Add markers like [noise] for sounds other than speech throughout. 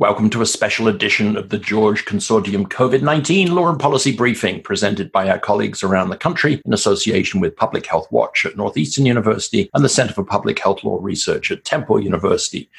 Welcome to a special edition of the George Consortium COVID 19 Law and Policy Briefing, presented by our colleagues around the country in association with Public Health Watch at Northeastern University and the Center for Public Health Law Research at Temple University.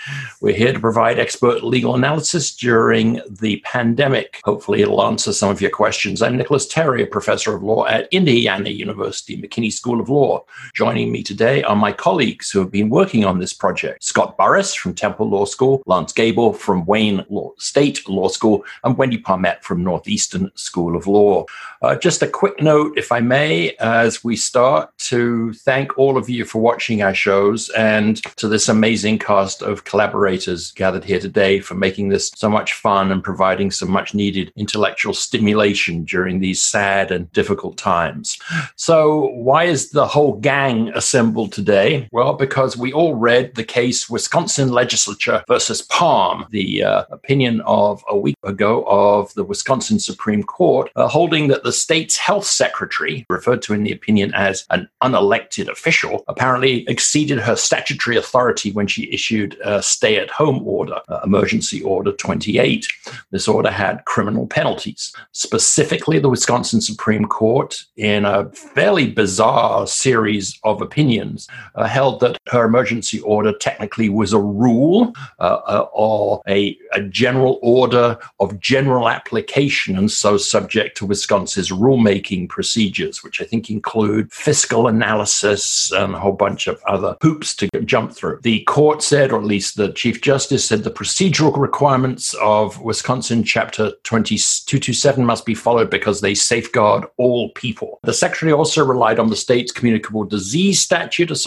We're here to provide expert legal analysis during the pandemic. Hopefully, it'll answer some of your questions. I'm Nicolas Terry, a professor of law at Indiana University, McKinney School of Law. Joining me today are my colleagues who have been working on this project Scott Burris from Temple Law School, Lance Gable from Wayne Law, State Law School, and Wendy Parmet from Northeastern School of Law. Uh, just a quick note, if I may, as we start, to thank all of you for watching our shows and to this amazing cast of collaborators gathered here today for making this so much fun and providing some much needed intellectual stimulation during these sad and difficult times. So, why is the whole gang assembled today? Well, because we all read the case Wisconsin Legislature versus Palm, the uh, opinion of a week ago of the Wisconsin Supreme Court, uh, holding that the state's health secretary, referred to in the opinion as an unelected official, apparently exceeded her statutory authority when she issued a stay at home order, uh, Emergency Order 28. This order had criminal penalties. Specifically, the Wisconsin Supreme Court, in a fairly bizarre series of opinions, uh, held that her emergency order technically was a rule uh, uh, or a a general order of general application and so subject to Wisconsin's rulemaking procedures, which I think include fiscal analysis and a whole bunch of other hoops to jump through. The court said, or at least the Chief Justice said, the procedural requirements of Wisconsin Chapter 227 must be followed because they safeguard all people. The Secretary also relied on the state's communicable disease statute as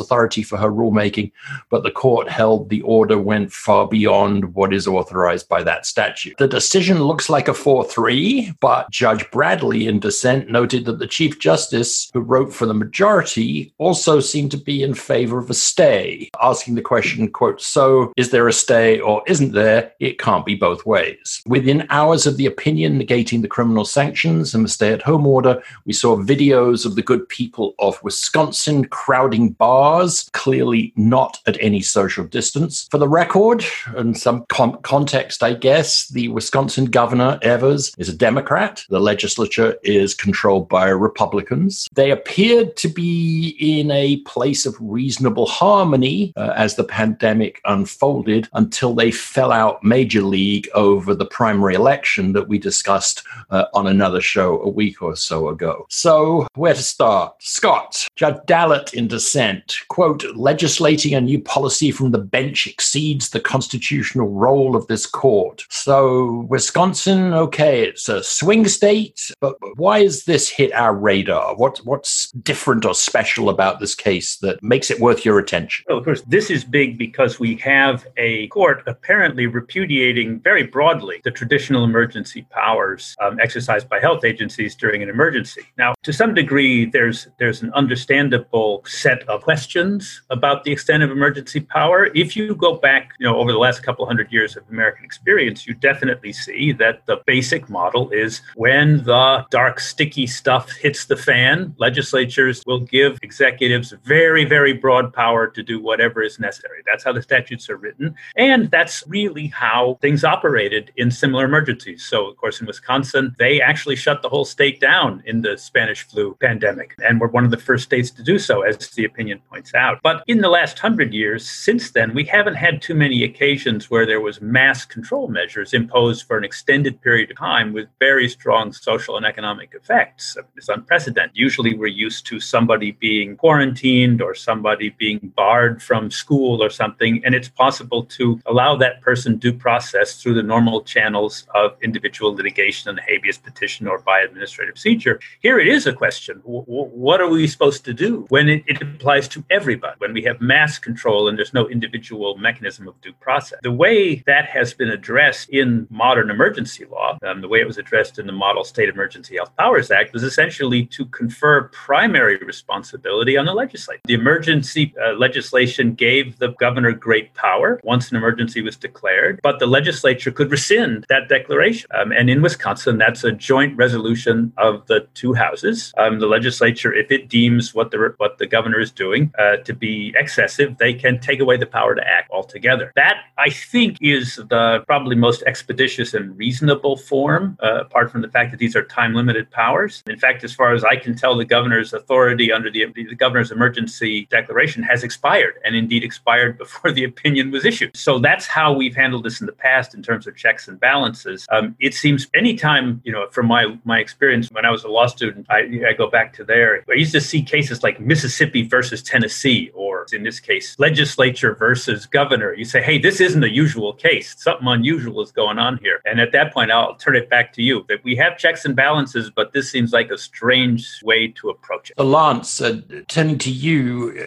authority for her rulemaking, but the court held the order went far beyond what is is authorized by that statute. The decision looks like a 4 3, but Judge Bradley in dissent noted that the Chief Justice, who wrote for the majority, also seemed to be in favor of a stay, asking the question, quote, so is there a stay or isn't there? It can't be both ways. Within hours of the opinion negating the criminal sanctions and the stay at home order, we saw videos of the good people of Wisconsin crowding bars, clearly not at any social distance. For the record, and some com- context, I guess, the Wisconsin governor, Evers, is a Democrat. The legislature is controlled by Republicans. They appeared to be in a place of reasonable harmony uh, as the pandemic unfolded until they fell out major league over the primary election that we discussed uh, on another show a week or so ago. So, where to start? Scott, Judge Dallet in dissent, quote, legislating a new policy from the bench exceeds the constitutional role of this court. So, Wisconsin, okay, it's a swing state, but why has this hit our radar? What, what's different or special about this case that makes it worth your attention? Well, of course, this is big because we have a court apparently repudiating very broadly the traditional emergency powers um, exercised by health agencies during an emergency. Now, to some degree, there's there's an understandable set of questions about the extent of emergency power. If you go back, you know, over the last couple hundred years years of American experience, you definitely see that the basic model is when the dark, sticky stuff hits the fan, legislatures will give executives very, very broad power to do whatever is necessary. That's how the statutes are written. And that's really how things operated in similar emergencies. So, of course, in Wisconsin, they actually shut the whole state down in the Spanish flu pandemic and were one of the first states to do so, as the opinion points out. But in the last hundred years since then, we haven't had too many occasions where there was mass control measures imposed for an extended period of time with very strong social and economic effects. It's unprecedented. Usually we're used to somebody being quarantined or somebody being barred from school or something, and it's possible to allow that person due process through the normal channels of individual litigation and habeas petition or by administrative procedure. Here it is a question w- what are we supposed to do when it, it applies to everybody, when we have mass control and there's no individual mechanism of due process? The way that has been addressed in modern emergency law, um, the way it was addressed in the Model State Emergency Health Powers Act, was essentially to confer primary responsibility on the legislature. The emergency uh, legislation gave the governor great power once an emergency was declared, but the legislature could rescind that declaration. Um, and in Wisconsin, that's a joint resolution of the two houses. Um, the legislature, if it deems what the what the governor is doing uh, to be excessive, they can take away the power to act altogether. That I think is the probably most expeditious and reasonable form, uh, apart from the fact that these are time limited powers. In fact, as far as I can tell, the governor's authority under the, the governor's emergency declaration has expired and indeed expired [laughs] before the opinion was issued. So that's how we've handled this in the past in terms of checks and balances. Um, it seems anytime, you know, from my, my experience when I was a law student, I, I go back to there, I used to see cases like Mississippi versus Tennessee, or in this case, legislature versus governor. You say, hey, this isn't a usual case. Something unusual is going on here. And at that point, I'll turn it back to you that we have checks and balances, but this seems like a strange way to approach it. Lance, uh, turning to you,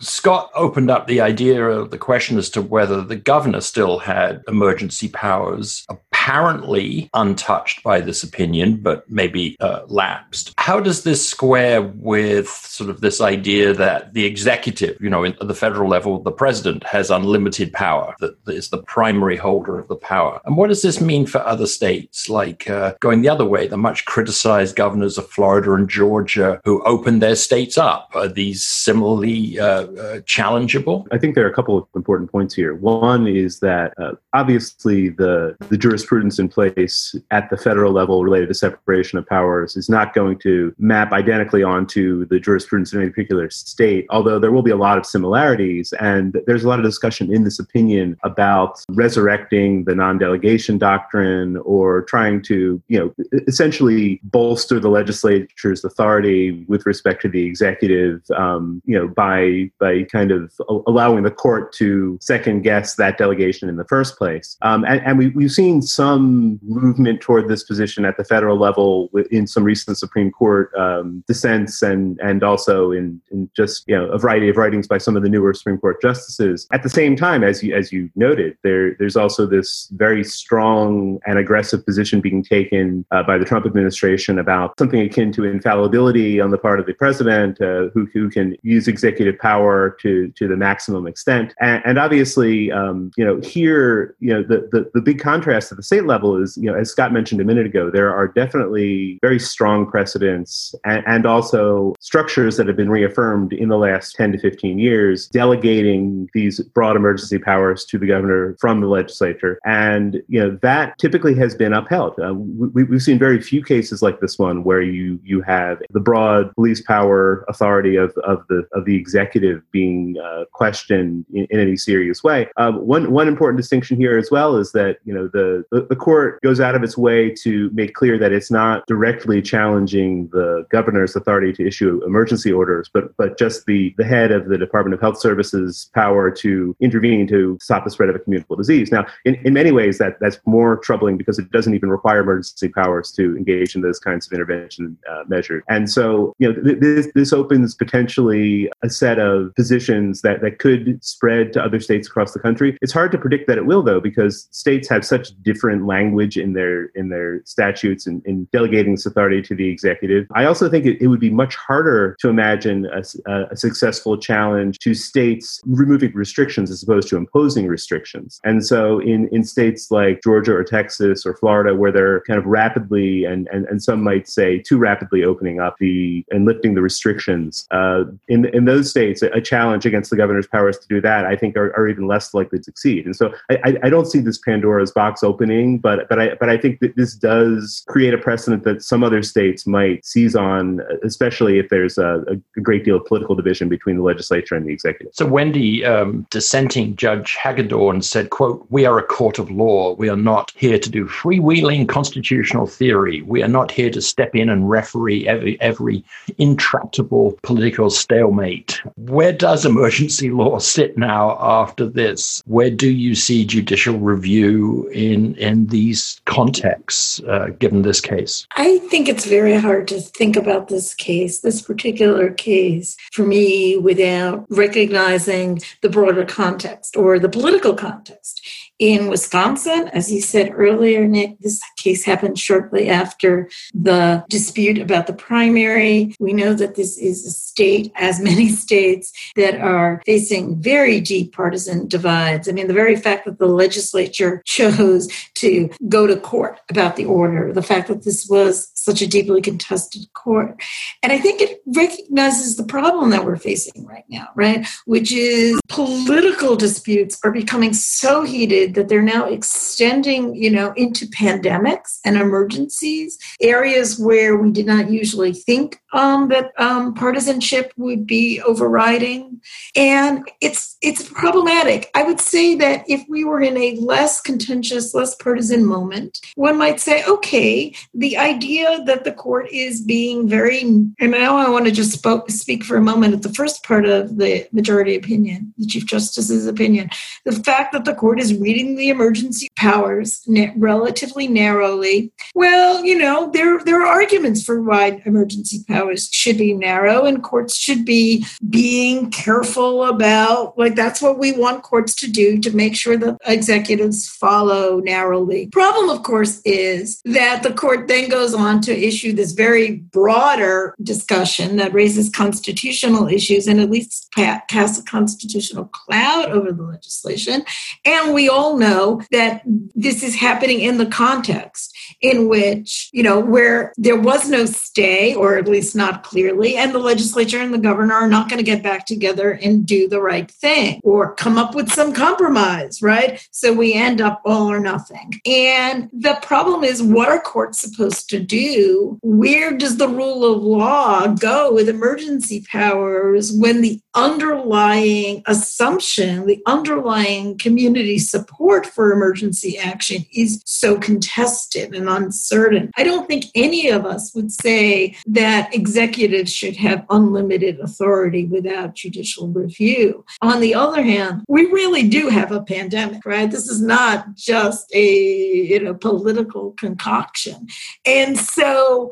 Scott opened up the idea of the question as to whether the governor still had emergency powers apparently untouched by this opinion, but maybe uh, lapsed. How does this square with sort of this idea that the executive, you know, at the federal level, the president has unlimited power, that is the primary holder of the power? And what does this mean for other states, like uh, going the other way, the much criticized governors of Florida and Georgia who opened their states up? Are these similarly uh, uh challengeable? I think there are a couple of important points here. One is that uh, obviously the, the jurisprudence jurisprudence in place at the federal level related to separation of powers is not going to map identically onto the jurisprudence in any particular state, although there will be a lot of similarities. And there's a lot of discussion in this opinion about resurrecting the non delegation doctrine or trying to, you know, essentially bolster the legislature's authority with respect to the executive, um, you know, by, by kind of allowing the court to second guess that delegation in the first place. Um, and, and we, we've seen some movement toward this position at the federal level in some recent Supreme Court um, dissents and and also in, in just you know a variety of writings by some of the newer Supreme Court justices. At the same time, as you as you noted, there there's also this very strong and aggressive position being taken uh, by the Trump administration about something akin to infallibility on the part of the president, uh, who who can use executive power to to the maximum extent. And, and obviously, um, you know, here, you know, the, the the big contrast to the state level is, you know, as Scott mentioned a minute ago, there are definitely very strong precedents and, and also structures that have been reaffirmed in the last 10 to 15 years, delegating these broad emergency powers to the governor from the legislature. And, you know, that typically has been upheld. Uh, we, have seen very few cases like this one where you, you have the broad police power authority of, of, the, of the executive being uh, questioned in, in, any serious way. Um, one, one important distinction here as well is that, you know, the, the, the court goes out of its way to make clear that it's not directly challenging the governor's authority to issue emergency orders, but but just the, the head of the Department of Health Services power to intervene to stop the spread of a communicable disease. Now, in, in many ways, that that's more troubling because it doesn't even require emergency powers to engage in those kinds of intervention uh, measures. And so, you know, th- this this opens potentially a set of positions that that could spread to other states across the country. It's hard to predict that it will, though, because states have such different different language in their in their statutes and in, in, delegating this authority to the executive. I also think it, it would be much harder to imagine a, a, successful challenge to states removing restrictions as opposed to imposing restrictions. And so in, in states like Georgia or Texas or Florida, where they're kind of rapidly and, and, and some might say too rapidly opening up the and lifting the restrictions, uh, in, in those states, a, a, challenge against the governor's powers to do that, I think, are, are even less likely to succeed. And so I, I don't see this Pandora's box opening but but I but I think that this does create a precedent that some other states might seize on, especially if there's a, a great deal of political division between the legislature and the executive. So Wendy, um, dissenting Judge Hagedorn said, "quote We are a court of law. We are not here to do freewheeling constitutional theory. We are not here to step in and referee every every intractable political stalemate. Where does emergency law sit now after this? Where do you see judicial review in in these contexts, uh, given this case? I think it's very hard to think about this case, this particular case, for me, without recognizing the broader context or the political context in Wisconsin. As you said earlier, Nick, this case happened shortly after the dispute about the primary. We know that this is a state, as many [laughs] states, that are facing very deep partisan divides. I mean, the very fact that the legislature [laughs] chose to go to court about the order, the fact that this was such a deeply contested court. And I think it recognizes the problem that we're facing right now, right? Which is political disputes are becoming so heated that they're now extending, you know, into pandemics and emergencies, areas where we did not usually think um, that um, partisanship would be overriding. And it's it's problematic. I would say that if we were in a less contentious, less partisan moment, one might say, okay, the idea that the court is being very, and now I want to just spoke, speak for a moment at the first part of the majority opinion, the Chief Justice's opinion, the fact that the court is reading the emergency powers relatively narrowly. Well, you know, there there are arguments for why emergency powers should be narrow, and courts should be being careful about like that's what we want courts to do to make sure that executives follow narrowly. Problem, of course, is that the court then goes on to issue this very broader discussion that raises constitutional issues and at least casts a constitutional cloud over the legislation. And we all know that this is happening in the context in which, you know, where there was no stay, or at least not clearly, and the legislature and the governor are not going to get back together and do the right thing or come up with some compromise, right? So we end up all or nothing. And the problem is, what are courts supposed to do? Where does the rule of law go with emergency powers when the underlying assumption, the underlying community support for emergency action is so contested and uncertain. I don't think any of us would say that executives should have unlimited authority without judicial review. On the other hand, we really do have a pandemic, right? This is not just a you know political concoction. And so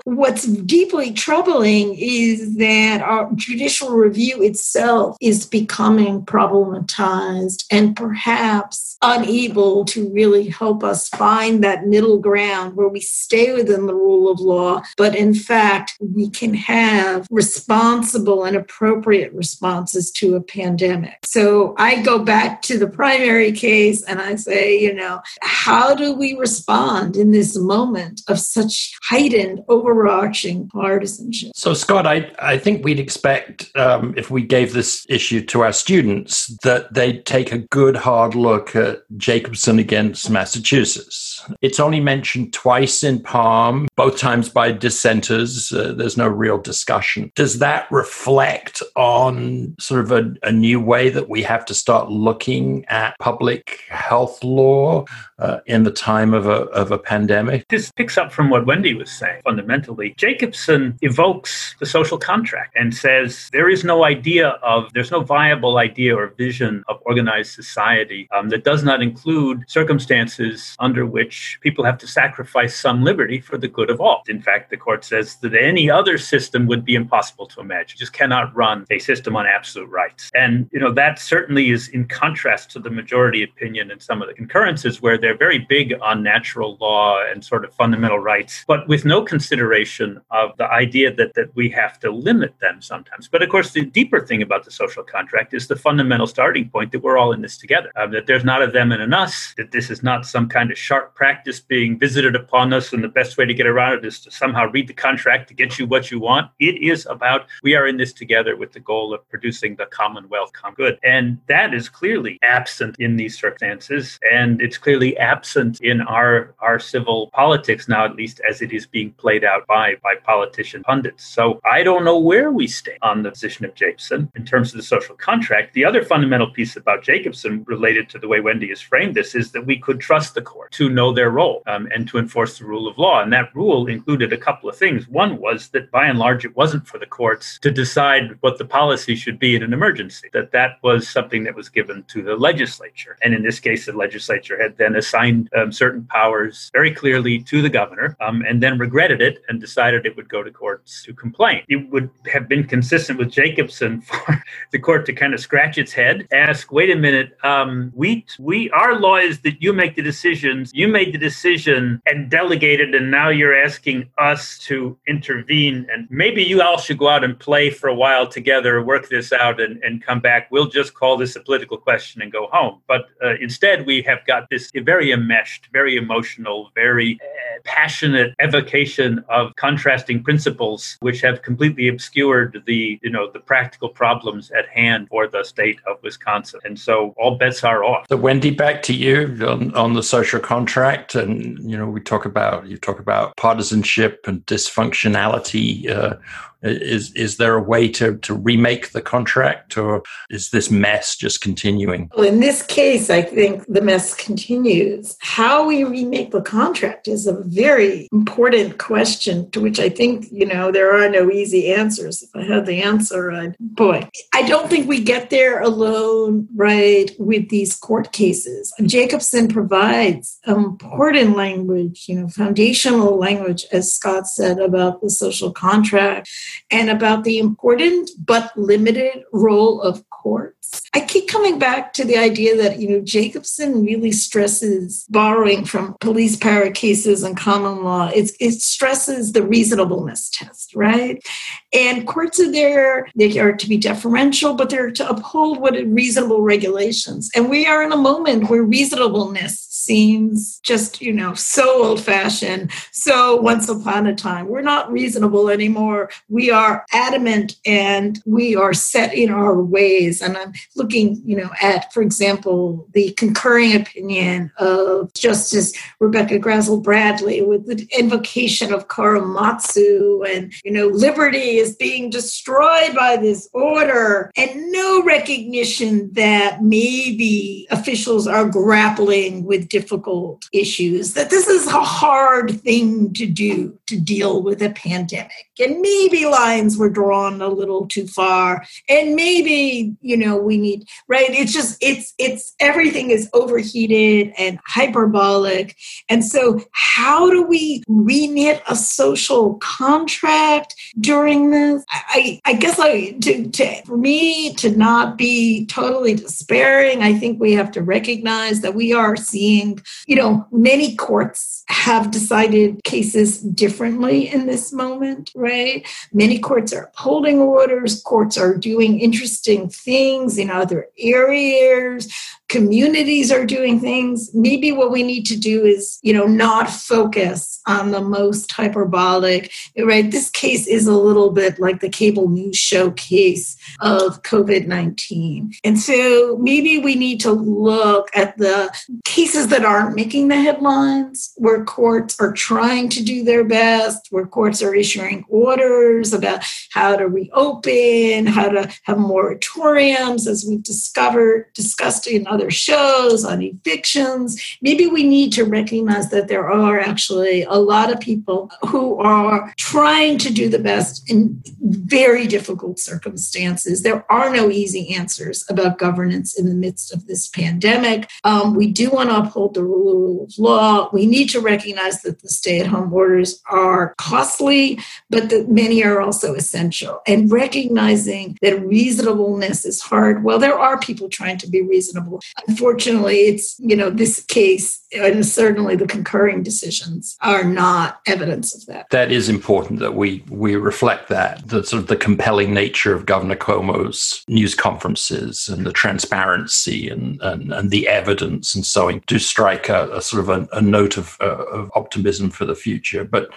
what's deeply troubling is that our judicial review itself is becoming problematized and perhaps unable to really help us find that middle ground where we stay within the rule of law, but in fact, we can have responsible and appropriate responses to a pandemic. So I go back to the primary case and I say, you know, how do we respond in this moment of such heightened, overarching partisanship? So, Scott, I, I think we'd expect um, if we gave this issue to our students that they'd take a good hard look at Jacobson against Massachusetts. It's only mentioned twice in Palm, both times by dissenters. Uh, there's no real discussion. Does that reflect on sort of a, a, new way that we have to start looking at public health law uh, in the time of a, of a pandemic? This picks up from what Wendy was saying fundamentally. Jacobson evokes the social contract and says there is no idea of, there's no viable idea or vision of organized society um, that does not include circumstances under which people have to sacrifice some liberty for the good of all. In fact, the court says that any other system would be impossible to imagine. You just cannot run a system on absolute rights. And, you know, that certainly is in contrast to the majority opinion and some of the concurrences where they're very big on natural law and sort of fundamental rights, but with no consideration of the idea that, that we have to limit them sometimes. But of course, the deeper thing about the social contract is the fundamental starting point that we're all in this together, uh, that there's not a them and an us, that this is not some kind of sharp practice being visited upon us, and the best way to get around it is to somehow read the contract to get you what you want. It is about we are in this together with the goal of producing the commonwealth common good. And that is clearly absent in these circumstances. And it's clearly absent in our, our civil politics now, at least as it is being played out by, by politician pundits. So I don't know where we stand on the position of Jacobson in terms of the social contract. The other fundamental piece about Jacobson related to the way Wendy has framed this is that we could trust the court to know their role um, and to enforce the rule of law. And that rule included a couple of things. One was that by and large, it wasn't for the courts to decide what the policy should be in an emergency, that that was something that was given to the legislature. And in this case, the legislature had then assigned um, certain powers very clearly to the governor um, and then regretted it and decided it would go to courts to complain. It would have been consistent with Jacobson [laughs] for the court to kind of scratch its head, ask, wait a minute, um, we, we, our law is that you make the decisions, you made the decision and delegated, and now you're asking us to intervene. And maybe you all should go out and play for a while together, work this out, and, and come back. We'll just call this a political question and go home. But uh, instead, we have got this very enmeshed, very emotional, very passionate evocation of contrasting principles which have completely obscured the you know the practical problems at hand for the state of Wisconsin. And so all bets are off. So Wendy, back to you on, on the social contract, and you know we talk about you talk about partisanship and dysfunctionality. Uh, is is there a way to to remake the contract, or is this mess just continuing? Well, in this case, I think the mess continues. How we remake the contract is a very important question to which I think you know there are no easy answers. If I had the answer, I'd boy, I don't think we get there alone, right? With these court cases, Jacobson provides important language, you know, foundational language, as Scott said about the social contract and about the important but limited role of courts. I keep coming back to the idea that, you know, Jacobson really stresses borrowing from police power cases and common law. It's, it stresses the reasonableness test, right? And courts are there, they are to be deferential, but they're to uphold what are reasonable regulations. And we are in a moment where reasonableness seems just, you know, so old fashioned, so once upon a time. We're not reasonable anymore. We are adamant and we are set in our ways. And I'm looking, you know, at, for example, the concurring opinion of Justice Rebecca Grassl Bradley with the invocation of Korematsu and, you know, liberty is being destroyed by this order and no recognition that maybe officials are grappling with difficult issues, that this is a hard thing to do to deal with a pandemic. And maybe lines were drawn a little too far. And maybe, you know, we need, right? It's just, it's, it's, everything is overheated and hyperbolic. And so, how do we reknit a social contract during this? I, I guess I, to, to, for me to not be totally despairing, I think we have to recognize that we are seeing, you know, many courts have decided cases differently in this moment, right? Many courts are upholding orders, courts are doing interesting things in other areas communities are doing things maybe what we need to do is you know not focus on the most hyperbolic right? This case is a little bit like the cable news show case of covid-19 and so maybe we need to look at the cases that aren't making the headlines where courts are trying to do their best where courts are issuing orders about how to reopen how to have moratoriums as we've discovered discussed in other shows, on evictions. Maybe we need to recognize that there are actually a lot of people who are trying to do the best in very difficult circumstances. There are no easy answers about governance in the midst of this pandemic. Um, we do want to uphold the rule of law. We need to recognize that the stay at home orders are costly, but that many are also essential. And recognizing that reasonableness is hard. Well, there are people trying to be reasonable. Unfortunately, it's, you know, this case and certainly the concurring decisions are not evidence of that. That is important that we we reflect that the sort of the compelling nature of Governor Cuomo's news conferences and the transparency and and, and the evidence and so on do strike a, a sort of a, a note of, uh, of optimism for the future. But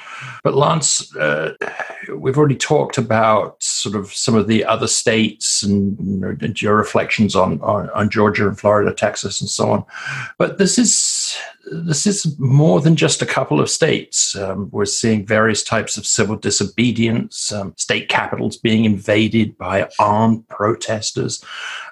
but Lance, uh, we've already talked about sort of some of the other states and, know, your reflections on, on on Georgia and Florida, Texas, and so on. But this is this is more than just a couple of states. Um, we're seeing various types of civil disobedience, um, state capitals being invaded by armed protesters,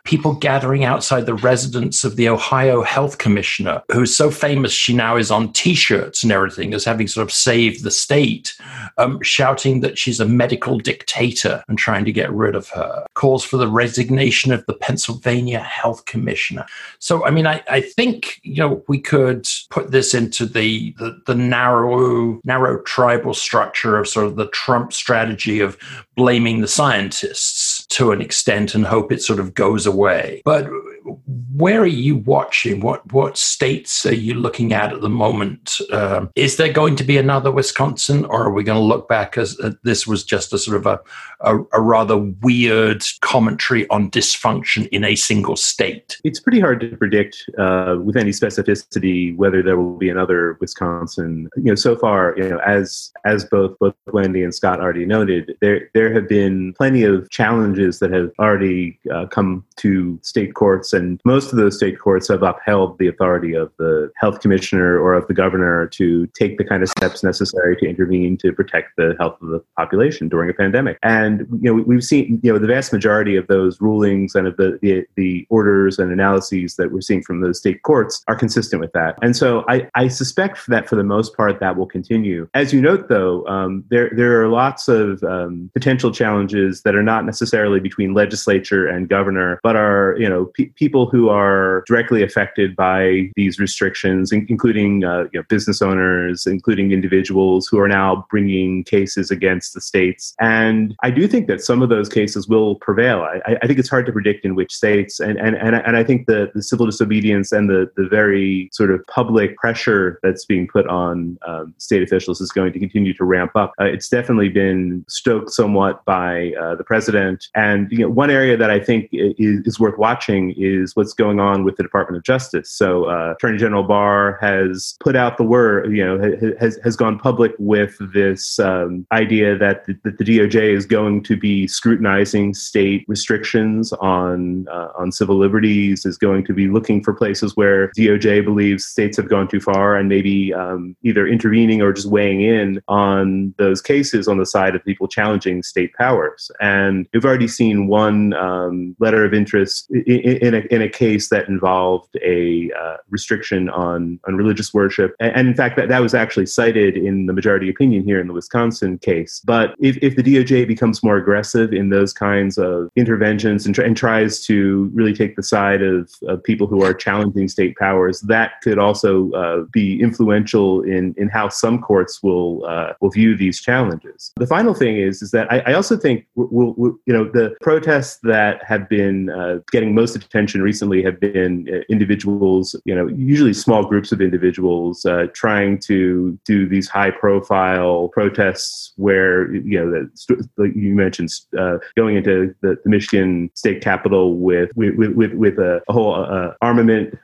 people gathering outside the residence of the Ohio health commissioner, who's so famous she now is on t shirts and everything as having sort of saved the state, um, shouting that she's a medical dictator and trying to get rid of her, calls for the resignation of the Pennsylvania health commissioner. So, I mean, I, I think, you know, we could put this into the, the, the narrow narrow tribal structure of sort of the Trump strategy of blaming the scientists to an extent and hope it sort of goes away. But where are you watching? What what states are you looking at at the moment? Um, is there going to be another Wisconsin, or are we going to look back as uh, this was just a sort of a, a, a rather weird commentary on dysfunction in a single state? It's pretty hard to predict uh, with any specificity whether there will be another Wisconsin. You know, so far, you know, as as both both Wendy and Scott already noted, there there have been plenty of challenges that have already uh, come to state courts, and most of those state courts have upheld the authority of the health commissioner or of the governor to take the kind of steps necessary to intervene to protect the health of the population during a pandemic. And you know, we've seen you know the vast majority of those rulings and of the the, the orders and analyses that we're seeing from those state courts are consistent with that. And so I, I suspect that for the most part that will continue. As you note, though, um, there there are lots of um, potential challenges that are not necessarily between legislature and governor, but are you know pe- people who are directly affected by these restrictions, including uh, you know, business owners, including individuals who are now bringing cases against the states. And I do think that some of those cases will prevail. I, I think it's hard to predict in which states, and and and, and I think the, the civil disobedience and the the very sort of public pressure that's being put on um, state officials is going to continue to ramp up. Uh, it's definitely been stoked somewhat by uh, the president, and you know, one area that I think is, is, worth watching is what's going on with the Department of Justice. So, uh, Attorney General Barr has put out the word, you know, has has gone public with this um, idea that the, that the DOJ is going to be scrutinizing state restrictions on uh, on civil liberties, is going to be looking for places where DOJ believes states have gone too far, and maybe um, either intervening or just weighing in on those cases on the side of people challenging state powers. And we've already seen one um, letter of interest in, in, a, in a case that involved a uh, restriction on, on religious worship. And, in fact, that, that was actually cited in the majority opinion here in the Wisconsin case. But if, if the DOJ becomes more aggressive in those kinds of interventions and, tr- and tries to really take the side of, of people who are challenging state powers, that could also uh, be influential in, in how some courts will uh, will view these challenges. The final thing is is that I, I also think we'll, we'll, you know the protests that have been uh, getting most attention recently have been uh, individuals, you know, usually small groups of individuals uh, trying to do these high profile protests where you know the, like you mentioned uh, going into the, the, Michigan state capitol with with with, with a, a whole armament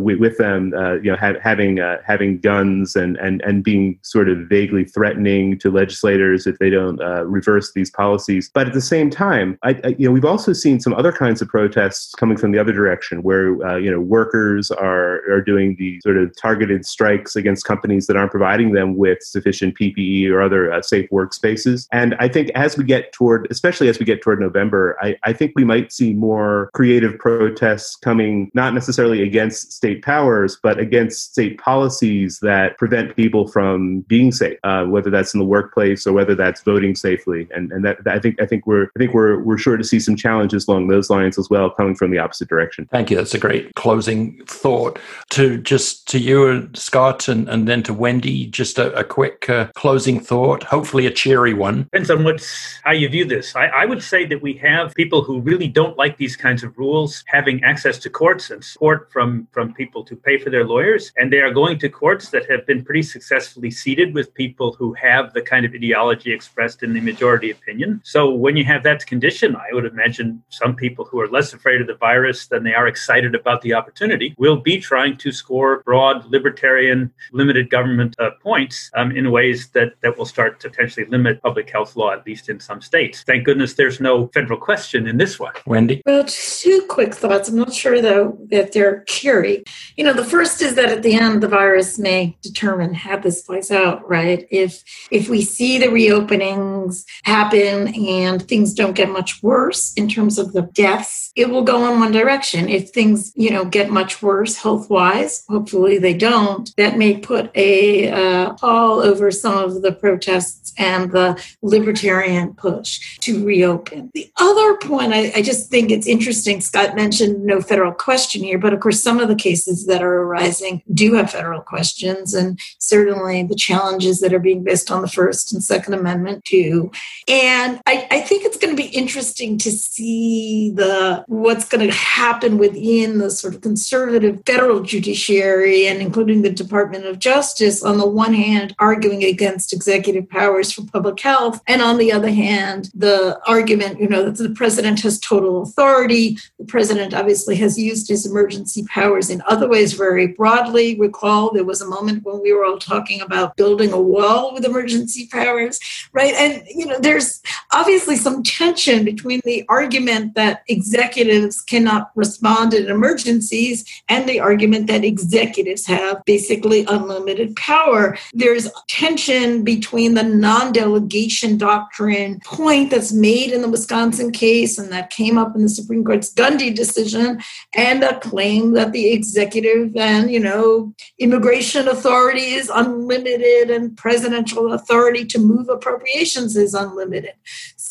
with, with, them, you know, ha- having having guns and and and being sort of vaguely threatening to legislators if they don't uh, reverse these policies. But at the same time, I, I, you know, we've also seen some other kinds of protests coming from the other direction, where uh, you know workers are are doing the sort of targeted strikes against companies that aren't providing them with sufficient PPE or other uh, safe workspaces. And I think as we get toward, especially as we get toward November, I, I think we might see more creative protests coming, not necessarily against state powers, but against state policies that prevent people from being safe, uh, whether that's in the workplace or whether that's voting safely. And and that, that, I think I think we're I think we're we're sure to see some challenges along those lines as well, coming from the opposite direction. Thank you. That's a great closing thought. To just to you, Scott, and and then to Wendy, just a, a quick uh, closing thought. Hopefully, a cheery one. Depends on what's how you view this. I, I would say that we have people who really don't like these kinds of rules having access to courts and support from from people to pay for their lawyers, and they are going to courts that have been pretty successfully seated with people who have the kind of ideology expressed in the majority opinion. So when you have that condition, I would imagine some people who are less afraid of the virus than they are excited about the opportunity will be trying to score broad libertarian limited government uh, points um, in ways that, that will start to potentially limit public health law, at least in some states. Thank goodness there's no federal question in this one. Wendy? Well, two quick thoughts. I'm not sure, though, that they're curie. You know, the first is that at the end, the virus may determine how this plays out, right? If if we see the reopenings happen and things don't get much worse in terms of the deaths, it will go in one direction. If things, you know, get much worse health wise, hopefully they don't, that may put a uh, all over some of the protests and the libertarian push to reopen. The other point, I, I just think it's interesting. Scott mentioned no federal question here, but of course, some of the cases that are arising do have federal questions, and certainly the challenges that are being based on the First and Second Amendment too. And I, I think it's going to be interesting to see the what's going to happen happened within the sort of conservative federal judiciary and including the Department of Justice, on the one hand, arguing against executive powers for public health, and on the other hand, the argument, you know, that the president has total authority. The president obviously has used his emergency powers in other ways very broadly. Recall there was a moment when we were all talking about building a wall with emergency powers, right? And, you know, there's obviously some tension between the argument that executives cannot respond in emergencies and the argument that executives have basically unlimited power. There's tension between the non delegation doctrine point that's made in the Wisconsin case and that came up in the Supreme Court's Gundy decision and a claim that the executive and, you know, immigration authority is unlimited and presidential authority to move appropriations is unlimited.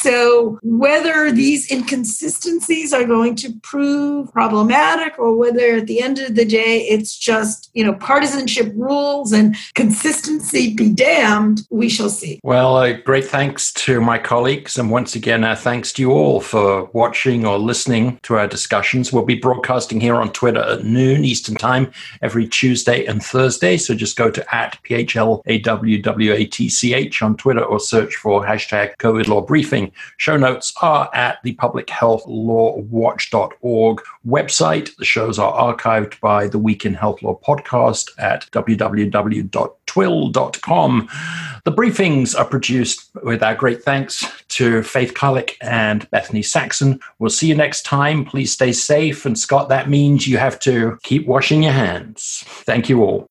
So, whether these inconsistencies are going to prove problematic or whether at the end of the day it's just, you know, partisanship rules and consistency be damned, we shall see. Well, uh, great thanks to my colleagues. And once again, thanks to you all for watching or listening to our discussions. We'll be broadcasting here on Twitter at noon Eastern Time every Tuesday and Thursday. So just go to at PHLAWWATCH on Twitter or search for hashtag COVID Law Briefing. Show notes are at the Public Health Law Watch.org website. The shows are archived by the Week in Health Law podcast at www.twihl.com. The briefings are produced with our great thanks to Faith Karlik and Bethany Saxon. We'll see you next time. Please stay safe. And Scott, that means you have to keep washing your hands. Thank you all.